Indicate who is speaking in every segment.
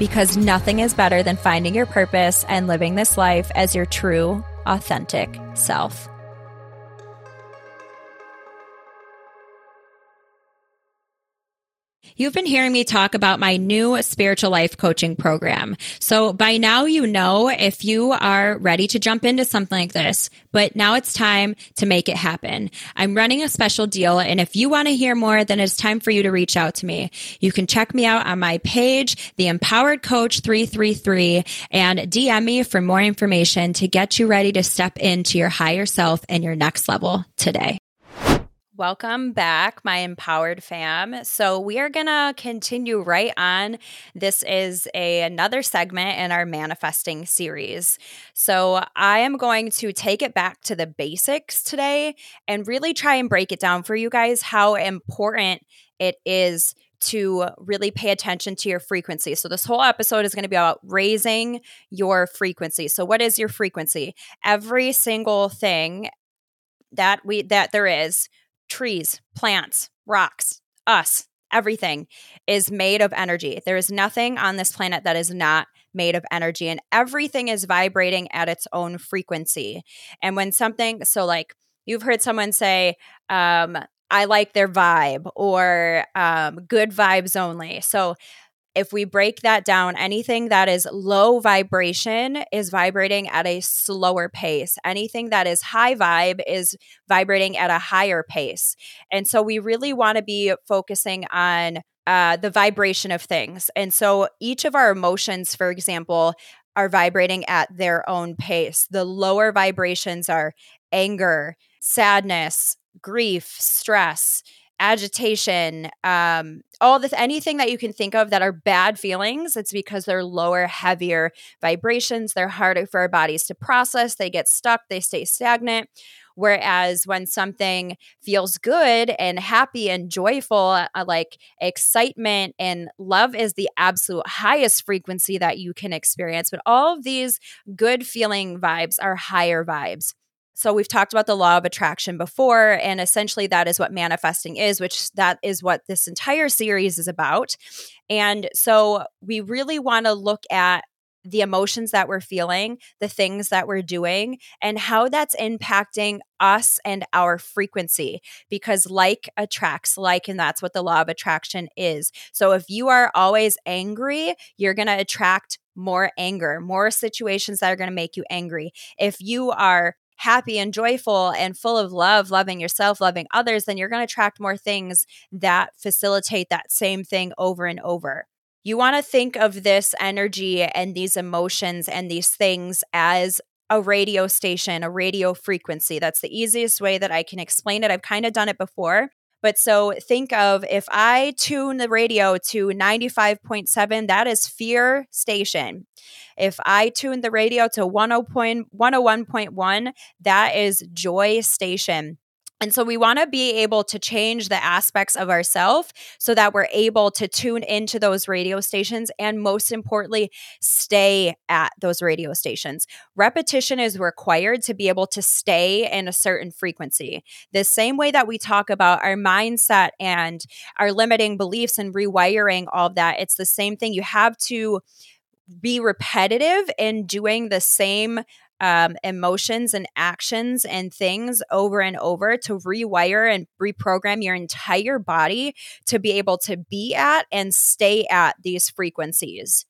Speaker 1: because nothing is better than finding your purpose and living this life as your true, authentic self. You've been hearing me talk about my new spiritual life coaching program. So by now, you know if you are ready to jump into something like this, but now it's time to make it happen. I'm running a special deal. And if you want to hear more, then it's time for you to reach out to me. You can check me out on my page, the empowered coach 333 and DM me for more information to get you ready to step into your higher self and your next level today. Welcome back, my empowered fam. So we are gonna continue right on. This is a another segment in our manifesting series. So I am going to take it back to the basics today and really try and break it down for you guys how important it is to really pay attention to your frequency. So, this whole episode is going to be about raising your frequency. So, what is your frequency? Every single thing that we that there is trees, plants, rocks, us, everything is made of energy. There is nothing on this planet that is not made of energy, and everything is vibrating at its own frequency. And when something, so like you've heard someone say, um, I like their vibe or um, good vibes only. So if we break that down, anything that is low vibration is vibrating at a slower pace. Anything that is high vibe is vibrating at a higher pace. And so we really want to be focusing on uh, the vibration of things. And so each of our emotions, for example, are vibrating at their own pace. The lower vibrations are anger, sadness, grief, stress agitation, um, all this, anything that you can think of that are bad feelings, it's because they're lower, heavier vibrations. They're harder for our bodies to process. They get stuck, they stay stagnant. Whereas when something feels good and happy and joyful, uh, like excitement and love is the absolute highest frequency that you can experience. But all of these good feeling vibes are higher vibes. So we've talked about the law of attraction before and essentially that is what manifesting is, which that is what this entire series is about. And so we really want to look at the emotions that we're feeling, the things that we're doing, and how that's impacting us and our frequency because like attracts like, and that's what the law of attraction is. So if you are always angry, you're going to attract more anger, more situations that are going to make you angry. If you are happy and joyful and full of love, loving yourself, loving others, then you're going to attract more things that facilitate that same thing over and over. You want to think of this energy and these emotions and these things as a radio station, a radio frequency. That's the easiest way that I can explain it. I've kind of done it before. But so think of if I tune the radio to 95.7, that is fear station. If I tune the radio to 101.1, that is joy station. And so we want to be able to change the aspects of ourselves so that we're able to tune into those radio stations and most importantly, stay at those radio stations. Repetition is required to be able to stay in a certain frequency. The same way that we talk about our mindset and our limiting beliefs and rewiring all of that, it's the same thing. You have to be repetitive in doing the same um, emotions and actions and things over and over to rewire and reprogram your entire body to be able to be at and stay at these frequencies.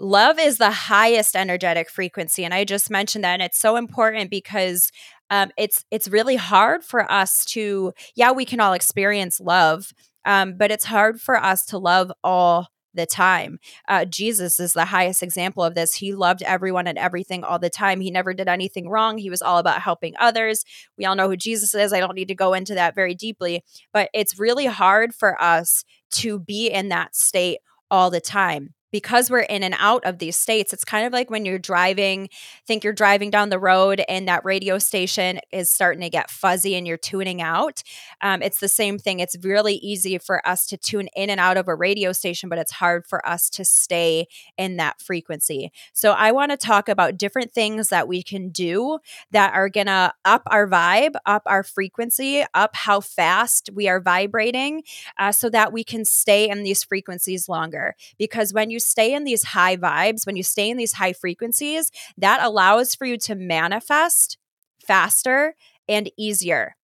Speaker 1: Love is the highest energetic frequency, and I just mentioned that, and it's so important because um, it's it's really hard for us to. Yeah, we can all experience love, um, but it's hard for us to love all the time. Uh, Jesus is the highest example of this. He loved everyone and everything all the time. He never did anything wrong. He was all about helping others. We all know who Jesus is. I don't need to go into that very deeply, but it's really hard for us to be in that state all the time. Because we're in and out of these states, it's kind of like when you're driving, think you're driving down the road and that radio station is starting to get fuzzy and you're tuning out. Um, it's the same thing. It's really easy for us to tune in and out of a radio station, but it's hard for us to stay in that frequency. So I want to talk about different things that we can do that are going to up our vibe, up our frequency, up how fast we are vibrating uh, so that we can stay in these frequencies longer. Because when you you stay in these high vibes, when you stay in these high frequencies, that allows for you to manifest faster and easier.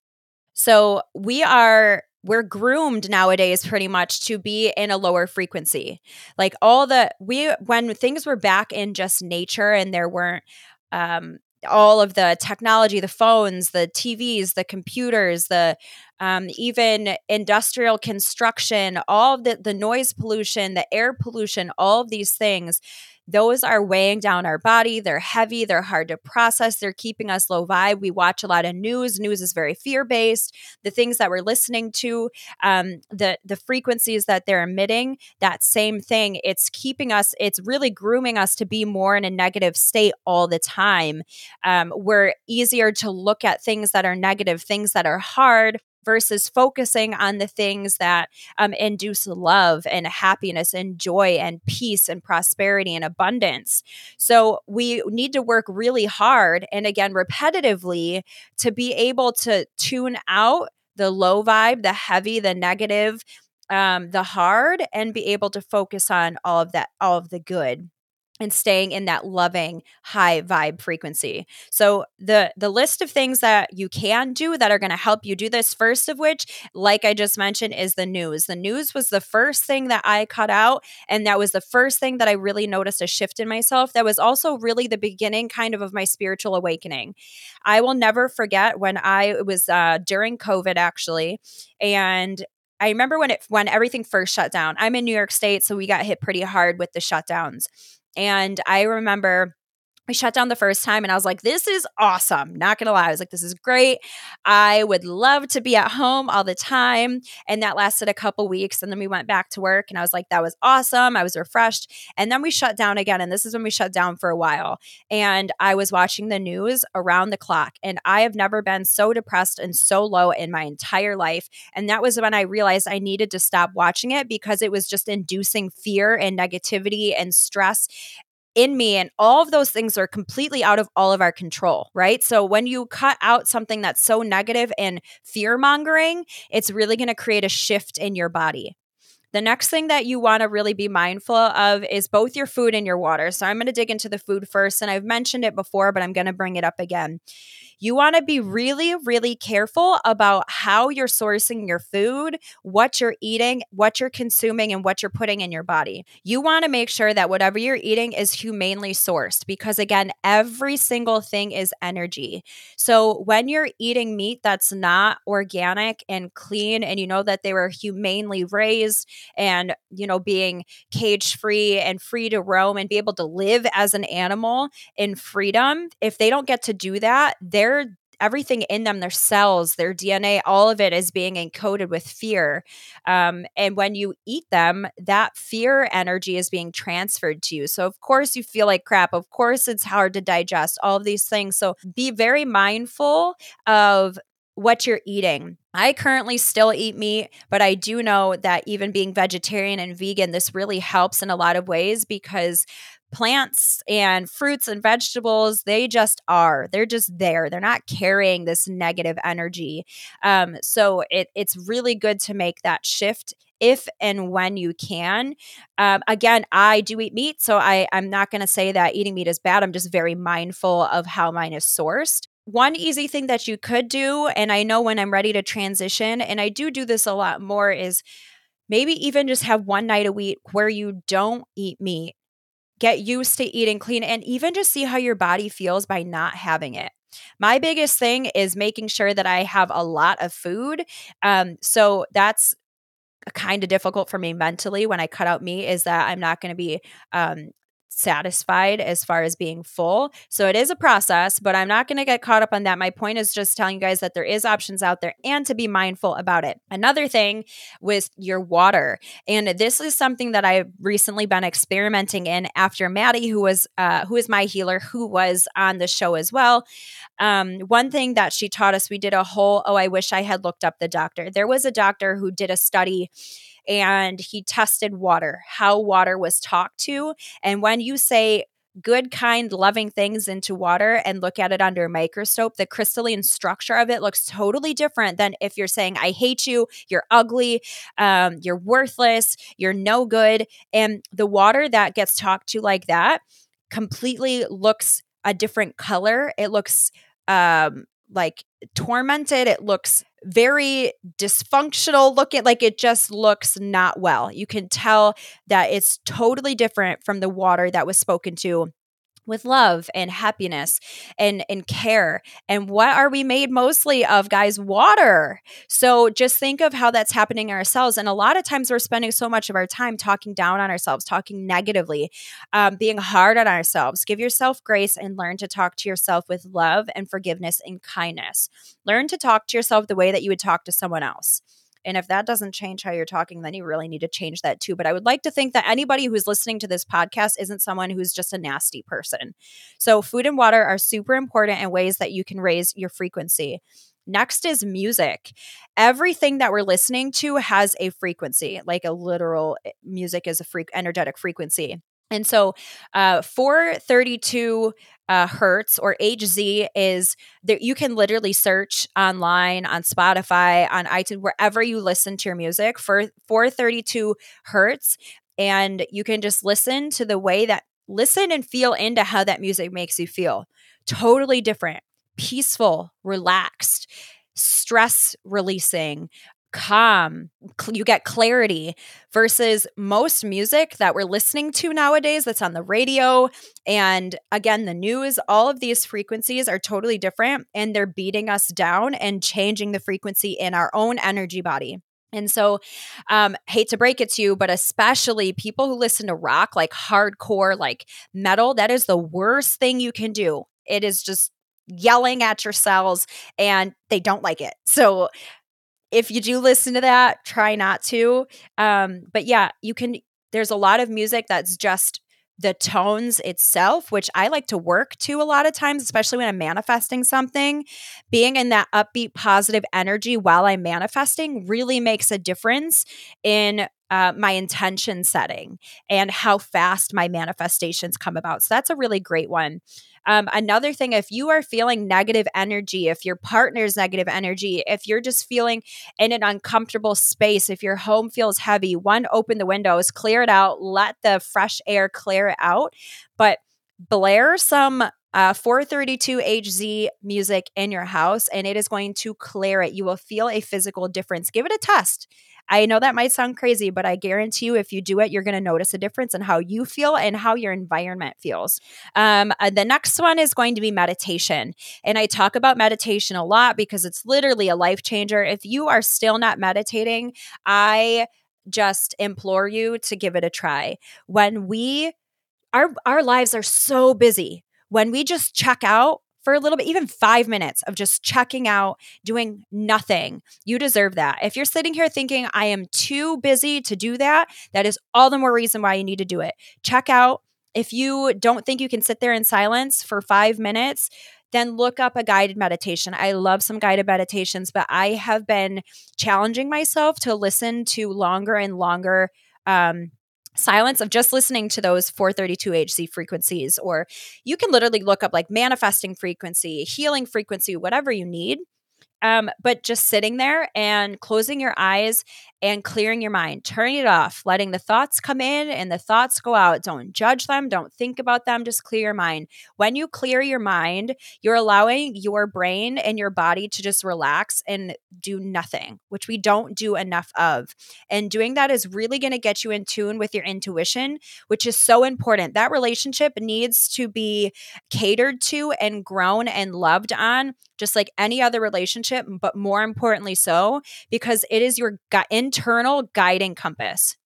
Speaker 1: So we are we're groomed nowadays pretty much to be in a lower frequency. Like all the we when things were back in just nature and there weren't um all of the technology, the phones, the TVs, the computers, the um, even industrial construction, all the, the noise pollution, the air pollution, all of these things those are weighing down our body. They're heavy, they're hard to process, they're keeping us low vibe. We watch a lot of news. News is very fear based. The things that we're listening to, um, the the frequencies that they're emitting, that same thing. It's keeping us. It's really grooming us to be more in a negative state all the time. Um, we're easier to look at things that are negative, things that are hard versus focusing on the things that um, induce love and happiness and joy and peace and prosperity and abundance. So we need to work really hard and again, repetitively to be able to tune out the low vibe, the heavy, the negative, um, the hard, and be able to focus on all of that, all of the good and staying in that loving high vibe frequency. So the the list of things that you can do that are going to help you do this first of which like I just mentioned is the news. The news was the first thing that I cut out and that was the first thing that I really noticed a shift in myself. That was also really the beginning kind of of my spiritual awakening. I will never forget when I was uh, during COVID actually and I remember when it when everything first shut down. I'm in New York State, so we got hit pretty hard with the shutdowns. And I remember we shut down the first time and I was like, this is awesome. Not gonna lie. I was like, this is great. I would love to be at home all the time. And that lasted a couple weeks. And then we went back to work and I was like, that was awesome. I was refreshed. And then we shut down again. And this is when we shut down for a while. And I was watching the news around the clock. And I have never been so depressed and so low in my entire life. And that was when I realized I needed to stop watching it because it was just inducing fear and negativity and stress in me and all of those things are completely out of all of our control right so when you cut out something that's so negative and fear mongering it's really going to create a shift in your body the next thing that you want to really be mindful of is both your food and your water. So I'm going to dig into the food first, and I've mentioned it before, but I'm going to bring it up again. You want to be mm. really, really careful about how you're sourcing your food, what you're eating, what you're consuming, and what you're putting in your body. You want to make sure that whatever you're eating is humanely sourced because, again, every single thing is energy. So when you're eating meat that's not organic and clean, and you know that they were humanely raised and, you know, being cage free and free to roam and be able to live as an animal in freedom, if they don't get to do that, they're they're everything in them, their cells, their DNA, all of it is being encoded with fear. Um, and when you eat them, that fear energy is being transferred to you. So, of course, you feel like crap. Of course, it's hard to digest all of these things. So, be very mindful of what you're eating. I currently still eat meat, but I do know that even being vegetarian and vegan, this really helps in a lot of ways because plants and fruits and vegetables they just are. They're just there. They're not carrying this negative energy. Um, so it, it's really good to make that shift if and when you can. Um, again i do eat meat so I, i'm not going to say that eating meat is bad. I'm just very mindful of how mine is sourced. One easy thing that you could do and i know when i'm ready to transition and i do do this a lot more is maybe even just have one night a week where you don't eat meat get used to eating clean and even just see how your body feels by not having it. My biggest thing is making sure that I have a lot of food. Um, so that's kind of difficult for me mentally when I cut out meat is that I'm not going to be um, satisfied as far as being full. So it is a process, but I'm not going to get caught up on that. My point is just telling you guys that there is options out there and to be mindful about it. Another thing with your water, and this is something that I've recently been experimenting in after Maddie, who was uh, who is my healer, who was on the show as well. Um, one thing that she taught us, we did a whole. Oh, I wish I had looked up the doctor. There was a doctor who did a study and he tested water, how water was talked to. And when you say good, kind, loving things into water and look at it under a microscope, the crystalline structure of it looks totally different than if you're saying, I hate you, you're ugly, um, you're worthless, you're no good. And the water that gets talked to like that completely looks a different color. It looks um, like tormented. It looks very dysfunctional looking like it just looks not well you can tell that it's totally different from the water that was spoken to with love and happiness and and care. And what are we made mostly of guys? Water. So just think of how that's happening in ourselves. And a lot of times we're spending so much of our time talking down on ourselves talking negatively um, being hard on ourselves. Give yourself grace and learn to talk to yourself with love and forgiveness and kindness. Learn to talk to yourself the way that you would talk to someone else and if that doesn't change how you're talking, then you really need to change that too. But I would like to think that anybody who's listening to this podcast isn't someone who's just a nasty person. So, food and water are super important in ways that you can raise your frequency. Next is music. Everything that we're listening to has a frequency, like a literal eh, music is a freak energetic frequency. And so, uh, 432 uh, hertz or HZ is that you can literally search online on Spotify, on iTunes, wherever you listen to your music for 432 hertz. And you can just listen to the way that, listen and feel into how that music makes you feel. Totally different, peaceful, relaxed stress releasing, calm, you get clarity versus most music that we're listening to nowadays that's on the radio and again the news, all of these frequencies are totally different and they're beating us down and changing the frequency in our own energy body. And so, um, hate to break it to you, but especially people who listen to rock, like hardcore, like metal, that is the worst thing you can do. It is just yelling at your cells and they don't like it. So, if you do listen to that, try not to. Um, but yeah, you can. There's a lot of music that's just the tones itself, which I like to work to a lot of times, especially when I'm manifesting something. Being in that upbeat, positive energy while I'm manifesting really makes a difference in uh, my intention setting and how fast my manifestations come about. So that's a really great one. Um, another thing, if you are feeling negative energy, if your partner's negative energy, if you're just feeling in an uncomfortable space, if your home feels heavy, one, open the windows, clear it out, let the fresh air clear it out. But blare some uh, 432 HZ music in your house and it is going to clear it. You will feel a physical difference. Give it a test. I know that might sound crazy, but I guarantee you, if you do it, you're going to notice a difference in how you feel and how your environment feels. Um, uh, the next one is going to be meditation. And I talk about meditation a lot because it's literally a life changer. If you are still not meditating, I just implore you to give it a try. When we our our lives are so busy. When we just check out for a little bit, even five minutes of just checking out, doing nothing. You deserve that. If you're sitting here thinking, I am too busy to do that, that is all the more reason why you need to do it. Check out. If you don't think you can sit there in silence for five minutes, then look up a guided meditation. I love some guided meditations, but I have been challenging myself to listen to longer and longer um, silence of just listening to those 432 HZ frequencies, or you can literally look up like manifesting frequency, healing frequency, whatever you need. Um, but just sitting there and closing your eyes and clearing your mind, turning it off, letting the thoughts come in and the thoughts go out. Don't judge them, don't think about them, just clear your mind. When you clear your mind, you're allowing your brain and your body to just relax and do nothing, which we don't do enough of. And doing that is really going to get you in tune with your intuition, which is so important. That relationship needs to be catered to and grown and loved on just like any other relationship, but more importantly so, because it is your gu- internal guiding compass.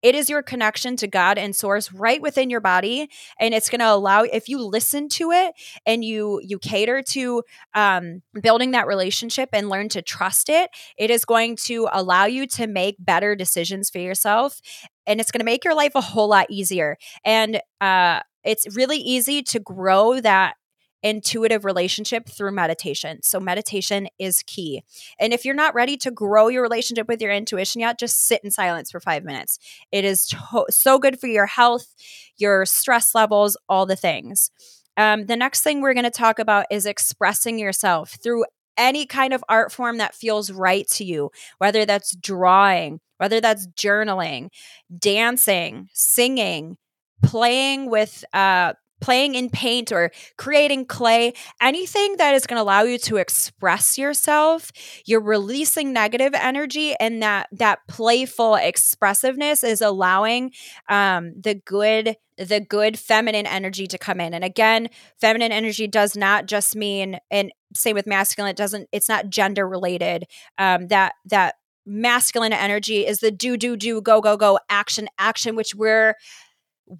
Speaker 2: It is your connection to God and source right within your body. And it's going to allow, if you listen to it and you, you cater to um, building that relationship and learn to trust it, it is going to allow you to make better decisions for yourself. And it's going to make your life a whole lot easier. And uh, it's really easy to grow that intuitive relationship through meditation. So, meditation is key. And if you're not ready to grow your relationship with your intuition yet, just sit in silence for five minutes. It is to- so good for your health, your stress levels, all the things. Um, the next thing we're going to talk about is expressing yourself through any kind of art form that feels right to you, whether that's drawing, whether that's journaling, dancing, singing, playing with uh, playing in paint or creating clay, anything that is going to allow you to express yourself, you're releasing negative energy and that that playful expressiveness is allowing um, the good the good feminine energy to come in. And again, feminine energy does not just mean and same with masculine, it doesn't it's not gender related. Um, that that masculine energy is the do do do go go go action action which we're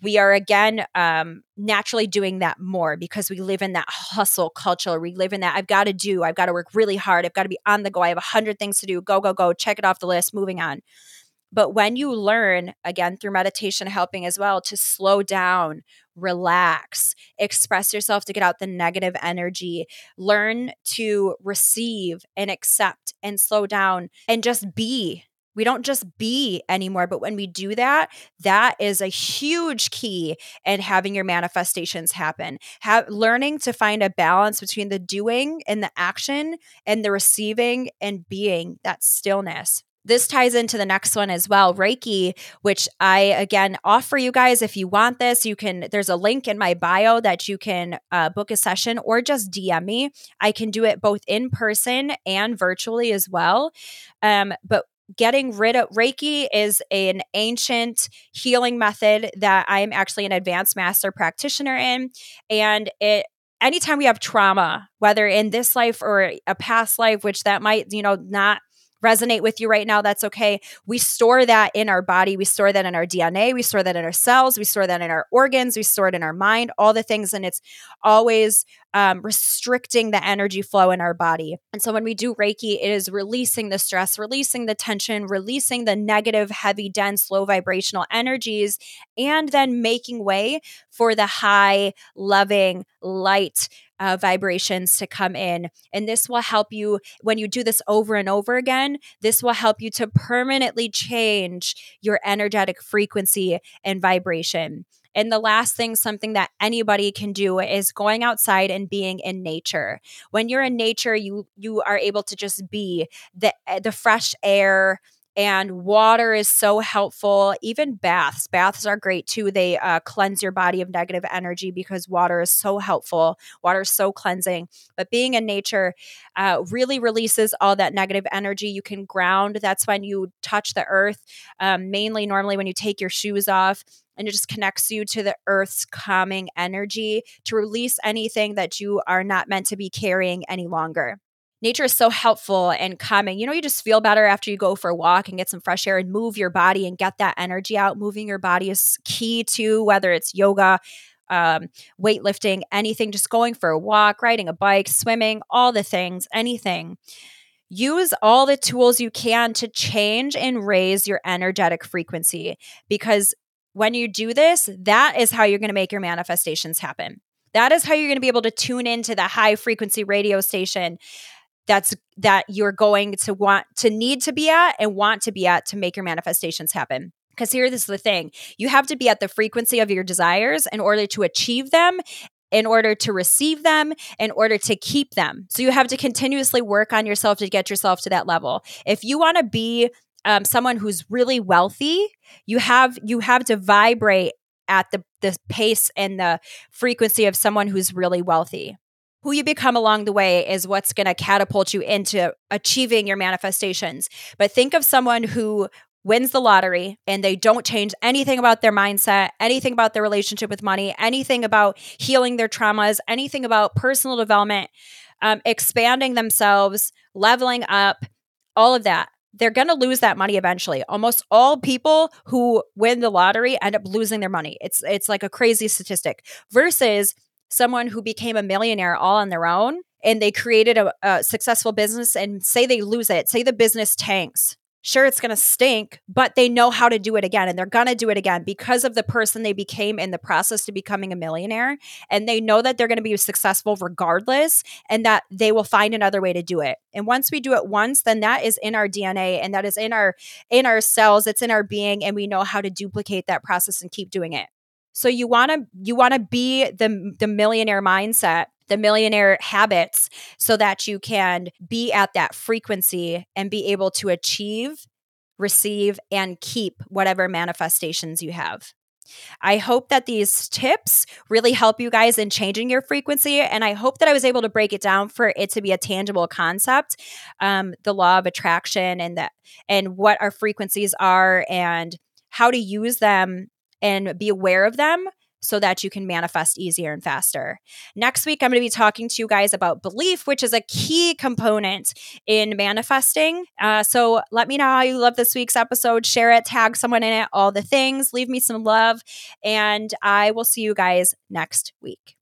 Speaker 2: we are again um, naturally doing that more because we live in that hustle culture. We live in that I've got to do, I've got to work really hard, I've got to be on the go, I have a hundred things to do, go, go, go, check it off the list, moving on. But when you learn, again, through meditation helping as well, to slow down, relax, express yourself to get out the negative energy, learn to receive and accept and slow down and just be we don't just be anymore. But when we do that, that is a huge key in having your manifestations happen. Have learning to find a balance between the doing and the action and the receiving and being that stillness this ties into the next one as well reiki which i again offer you guys if you want this you can there's a link in my bio that you can uh, book a session or just dm me i can do it both in person and virtually as well um, but getting rid of Reiki is an ancient healing method that I am actually an advanced master practitioner in. And it anytime we have trauma, whether in this life or a past life, which that might, you know, not resonate with you right now, that's okay. We store that in our body. We store that in our DNA. We store that in our cells. We store that in our organs. We store it in our mind, all the things. And it's always um, restricting the energy flow in our body. And so when we do Reiki, it is releasing the stress, releasing the tension, releasing the negative, heavy, dense, low vibrational energies, and then making way for the high, loving, light, uh, vibrations to come in. And this will help you when you do this over and over again. This will help you to permanently change your energetic frequency and vibration. And the last thing, something that anybody can do is going outside and being in nature. When you're in nature, you you are able to just be the the fresh air, and water is so helpful. Even baths, baths are great too. They uh, cleanse your body of negative energy because water is so helpful. Water is so cleansing. But being in nature uh, really releases all that negative energy. You can ground. That's when you touch the earth. Um, mainly, normally when you take your shoes off and it just connects you to the earth's calming energy to release anything that you are not meant to be carrying any longer nature is so helpful and calming. You know, you just feel better after you go for a walk and get some fresh air and move your body and get that energy out. Moving your body is key to whether it's yoga, um, weightlifting, anything, just going for a walk, riding a bike, swimming, all the things, anything. Use all the tools you can to change and raise your energetic frequency because when you do this, that is how you're going to make your manifestations happen. That is how you're going to be able to tune into the high frequency radio station that's that you're going to want to need to be at and want to be at to make your manifestations happen. Because here this is the thing you have to be at the frequency of your desires in order to achieve them in order to receive them, in order to keep them. So you have to continuously work on yourself to get yourself to that level. If you want to be um, someone who's really wealthy, you have you have to vibrate at the the pace and the frequency of someone who's really wealthy who you become along the way is what's going to catapult you into achieving your manifestations. But think of someone who wins the lottery and they don't change anything about their mindset, anything about their relationship with money, anything about healing their traumas, anything about personal development, um, expanding themselves, leveling up, all of that. they're going to lose that money eventually. Almost all people who win the lottery end up losing their money. It's it's like a crazy statistic versus someone who became a millionaire all on their own and they created a, a successful business and say they lose it, say the business tanks Sure, it's going to stink, but they know how to do it again and they're going to do it again because of the person they became in the process to becoming a millionaire. And they know that they're going to be successful regardless and that they will find another way to do it. And once we do it once, then that is in our DNA and that is in our in our cells, it's in our being and we know how to duplicate that process and keep doing it. So you want to you want to be the the millionaire mindset the millionaire habits so that you can be at that frequency and be able to achieve, receive, and keep whatever manifestations you have. I hope that these tips really help you guys in changing your frequency. And I hope that I was able to break it down for it to be a tangible concept, um, the law of attraction and that and what our frequencies are and how to use them and be aware of them so that you can manifest easier and faster. Next week, I'm going to be talking to you guys about belief, which is a key component in manifesting. Uh, so let me know how you love this week's episode. Share it, tag someone in it, all the things. Leave me some love, and I will see you guys next week.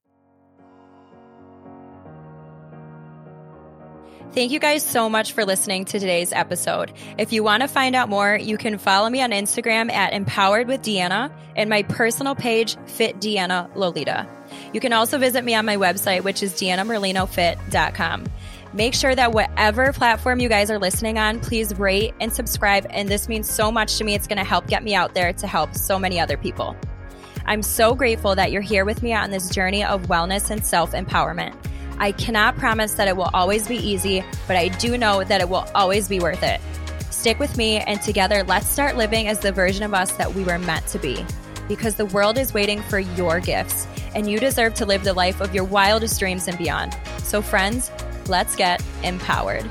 Speaker 2: Thank you guys so much for listening to today's episode. If you want to find out more, you can follow me on Instagram at Empowered with Deanna and my personal page, Fit Deanna Lolita. You can also visit me on my website, which is deannamerlinofit.com. Make sure that whatever platform you guys are listening on, please rate and subscribe. And this means so much to me. It's going to help get me out there to help so many other people. I'm so grateful that you're here with me on this journey of wellness and self empowerment. I cannot promise that it will always be easy, but I do know that it will always be worth it. Stick with me, and together, let's start living as the version of us that we were meant to be. Because the world is waiting for your gifts, and you deserve to live the life of your wildest dreams and beyond. So, friends, let's get empowered.